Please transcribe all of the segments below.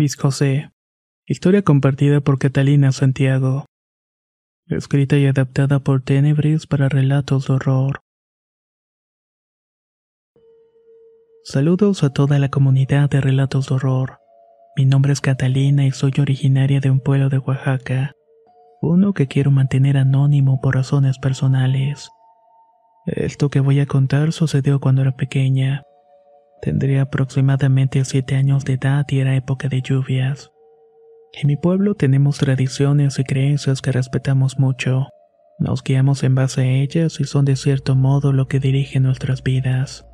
Luis José. Historia compartida por Catalina Santiago. Escrita y adaptada por Tenebris para relatos de horror. Saludos a toda la comunidad de relatos de horror. Mi nombre es Catalina y soy originaria de un pueblo de Oaxaca, uno que quiero mantener anónimo por razones personales. Esto que voy a contar sucedió cuando era pequeña. Tendría aproximadamente siete años de edad y era época de lluvias. En mi pueblo tenemos tradiciones y creencias que respetamos mucho. Nos guiamos en base a ellas y son de cierto modo lo que dirige nuestras vidas.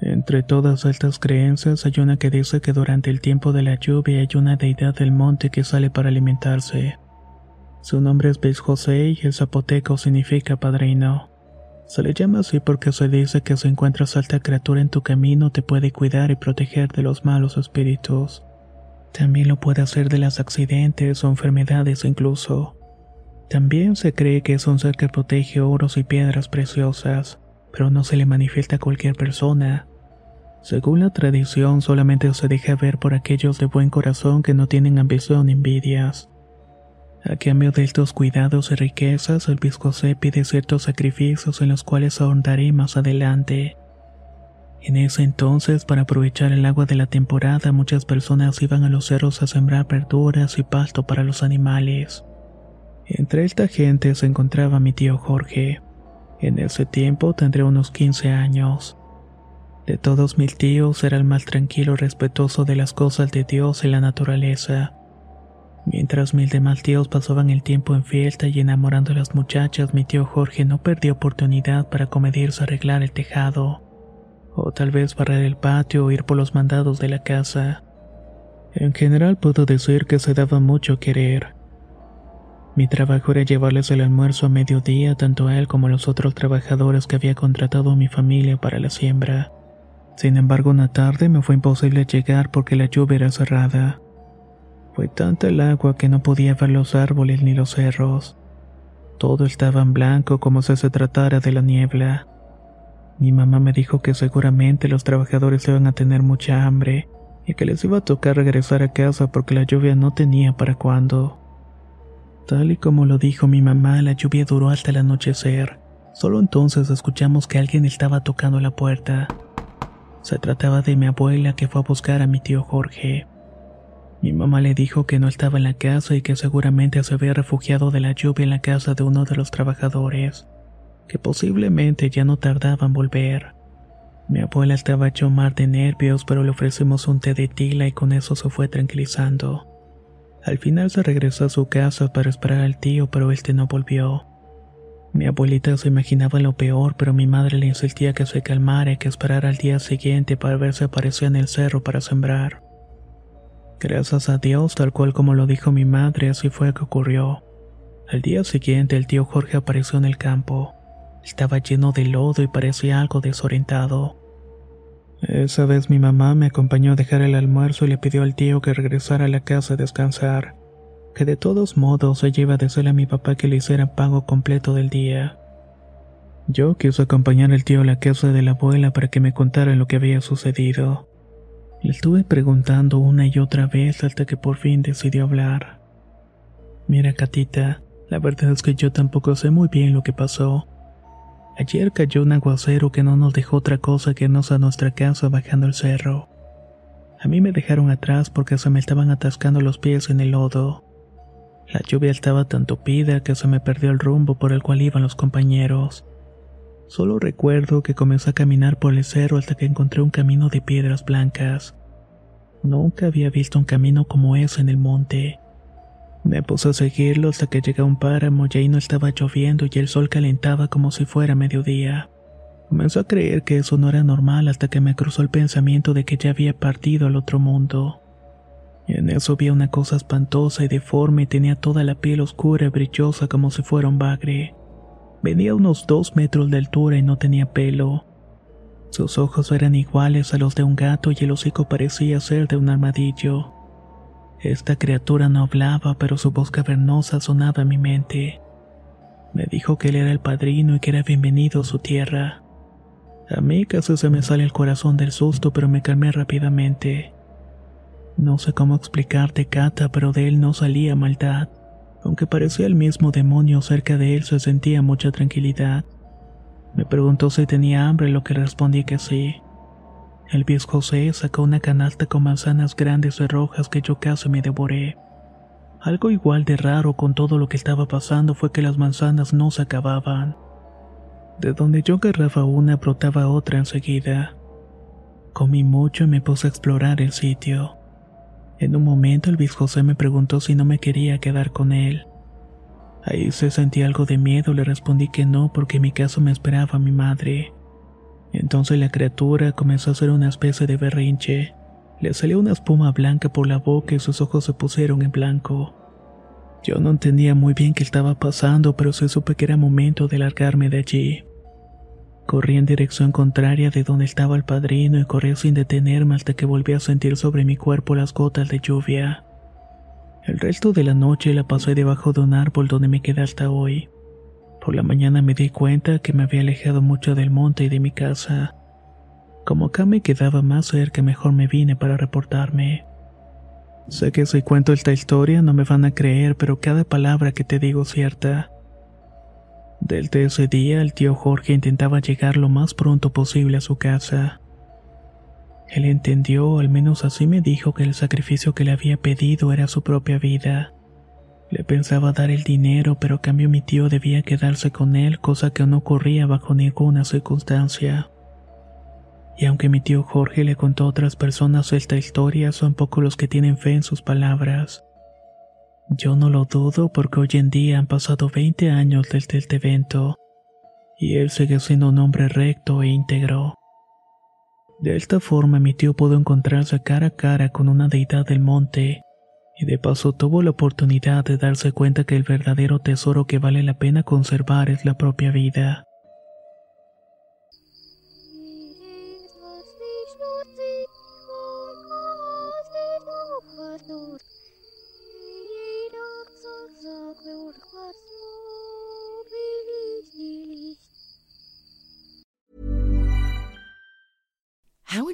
Entre todas estas creencias hay una que dice que durante el tiempo de la lluvia hay una deidad del monte que sale para alimentarse. Su nombre es Beis José y el zapoteco significa padrino. Se le llama así porque se dice que si encuentras alta criatura en tu camino te puede cuidar y proteger de los malos espíritus. También lo puede hacer de los accidentes o enfermedades incluso. También se cree que es un ser que protege oros y piedras preciosas, pero no se le manifiesta a cualquier persona. Según la tradición, solamente se deja ver por aquellos de buen corazón que no tienen ambición ni envidias. A cambio de estos cuidados y riquezas, el José pide ciertos sacrificios en los cuales ahondaré más adelante. En ese entonces, para aprovechar el agua de la temporada, muchas personas iban a los cerros a sembrar verduras y pasto para los animales. Entre esta gente se encontraba mi tío Jorge. En ese tiempo tendría unos 15 años. De todos mis tíos era el más tranquilo y respetuoso de las cosas de Dios y la naturaleza. Mientras mis demás tíos pasaban el tiempo en fiesta y enamorando a las muchachas, mi tío Jorge no perdió oportunidad para comedirse a arreglar el tejado, o tal vez barrer el patio o ir por los mandados de la casa. En general puedo decir que se daba mucho querer. Mi trabajo era llevarles el almuerzo a mediodía tanto a él como a los otros trabajadores que había contratado a mi familia para la siembra. Sin embargo, una tarde me fue imposible llegar porque la lluvia era cerrada. Fue tanta el agua que no podía ver los árboles ni los cerros. Todo estaba en blanco como si se tratara de la niebla. Mi mamá me dijo que seguramente los trabajadores iban a tener mucha hambre y que les iba a tocar regresar a casa porque la lluvia no tenía para cuándo. Tal y como lo dijo mi mamá, la lluvia duró hasta el anochecer. Solo entonces escuchamos que alguien estaba tocando la puerta. Se trataba de mi abuela que fue a buscar a mi tío Jorge. Mi mamá le dijo que no estaba en la casa y que seguramente se había refugiado de la lluvia en la casa de uno de los trabajadores, que posiblemente ya no tardaba en volver. Mi abuela estaba hecho mar de nervios, pero le ofrecimos un té de tila y con eso se fue tranquilizando. Al final se regresó a su casa para esperar al tío, pero este no volvió. Mi abuelita se imaginaba lo peor, pero mi madre le insistía que se calmara y que esperara al día siguiente para ver si aparecía en el cerro para sembrar. Gracias a Dios, tal cual como lo dijo mi madre, así fue que ocurrió. Al día siguiente el tío Jorge apareció en el campo. Estaba lleno de lodo y parecía algo desorientado. Esa vez mi mamá me acompañó a dejar el almuerzo y le pidió al tío que regresara a la casa a descansar, que de todos modos ella iba a decirle a mi papá que le hiciera pago completo del día. Yo quise acompañar al tío a la casa de la abuela para que me contara lo que había sucedido. Le estuve preguntando una y otra vez hasta que por fin decidió hablar. Mira, Catita, la verdad es que yo tampoco sé muy bien lo que pasó. Ayer cayó un aguacero que no nos dejó otra cosa que irnos a nuestra casa bajando el cerro. A mí me dejaron atrás porque se me estaban atascando los pies en el lodo. La lluvia estaba tan tupida que se me perdió el rumbo por el cual iban los compañeros. Solo recuerdo que comencé a caminar por el cerro hasta que encontré un camino de piedras blancas. Nunca había visto un camino como ese en el monte. Me puse a seguirlo hasta que llegué a un páramo y ahí no estaba lloviendo y el sol calentaba como si fuera mediodía. Comenzó a creer que eso no era normal hasta que me cruzó el pensamiento de que ya había partido al otro mundo. En eso vi una cosa espantosa y deforme y tenía toda la piel oscura y brillosa como si fuera un bagre. Venía a unos dos metros de altura y no tenía pelo. Sus ojos eran iguales a los de un gato y el hocico parecía ser de un armadillo. Esta criatura no hablaba, pero su voz cavernosa sonaba en mi mente. Me dijo que él era el padrino y que era bienvenido a su tierra. A mí casi se me sale el corazón del susto, pero me calmé rápidamente. No sé cómo explicarte, Cata, pero de él no salía maldad. Aunque parecía el mismo demonio cerca de él, se sentía mucha tranquilidad. Me preguntó si tenía hambre, lo que respondí que sí. El viejo José sacó una canasta con manzanas grandes y rojas que yo casi me devoré. Algo igual de raro con todo lo que estaba pasando fue que las manzanas no se acababan. De donde yo agarraba una brotaba otra enseguida. Comí mucho y me puse a explorar el sitio. En un momento el José me preguntó si no me quería quedar con él. Ahí se sentía algo de miedo, le respondí que no porque en mi caso me esperaba mi madre. Entonces la criatura comenzó a hacer una especie de berrinche. Le salió una espuma blanca por la boca y sus ojos se pusieron en blanco. Yo no entendía muy bien qué estaba pasando, pero se supe que era momento de largarme de allí. Corrí en dirección contraria de donde estaba el padrino y corrí sin detenerme hasta que volví a sentir sobre mi cuerpo las gotas de lluvia. El resto de la noche la pasé debajo de un árbol donde me quedé hasta hoy. Por la mañana me di cuenta que me había alejado mucho del monte y de mi casa. Como acá me quedaba más cerca, mejor me vine para reportarme. Sé que si cuento esta historia no me van a creer, pero cada palabra que te digo es cierta. Desde ese día el tío Jorge intentaba llegar lo más pronto posible a su casa. Él entendió, al menos así me dijo, que el sacrificio que le había pedido era su propia vida. Le pensaba dar el dinero, pero a cambio mi tío debía quedarse con él, cosa que no ocurría bajo ninguna circunstancia. Y aunque mi tío Jorge le contó a otras personas esta historia, son pocos los que tienen fe en sus palabras. Yo no lo dudo porque hoy en día han pasado 20 años desde este evento, y él sigue siendo un hombre recto e íntegro. De esta forma mi tío pudo encontrarse cara a cara con una deidad del monte, y de paso tuvo la oportunidad de darse cuenta que el verdadero tesoro que vale la pena conservar es la propia vida.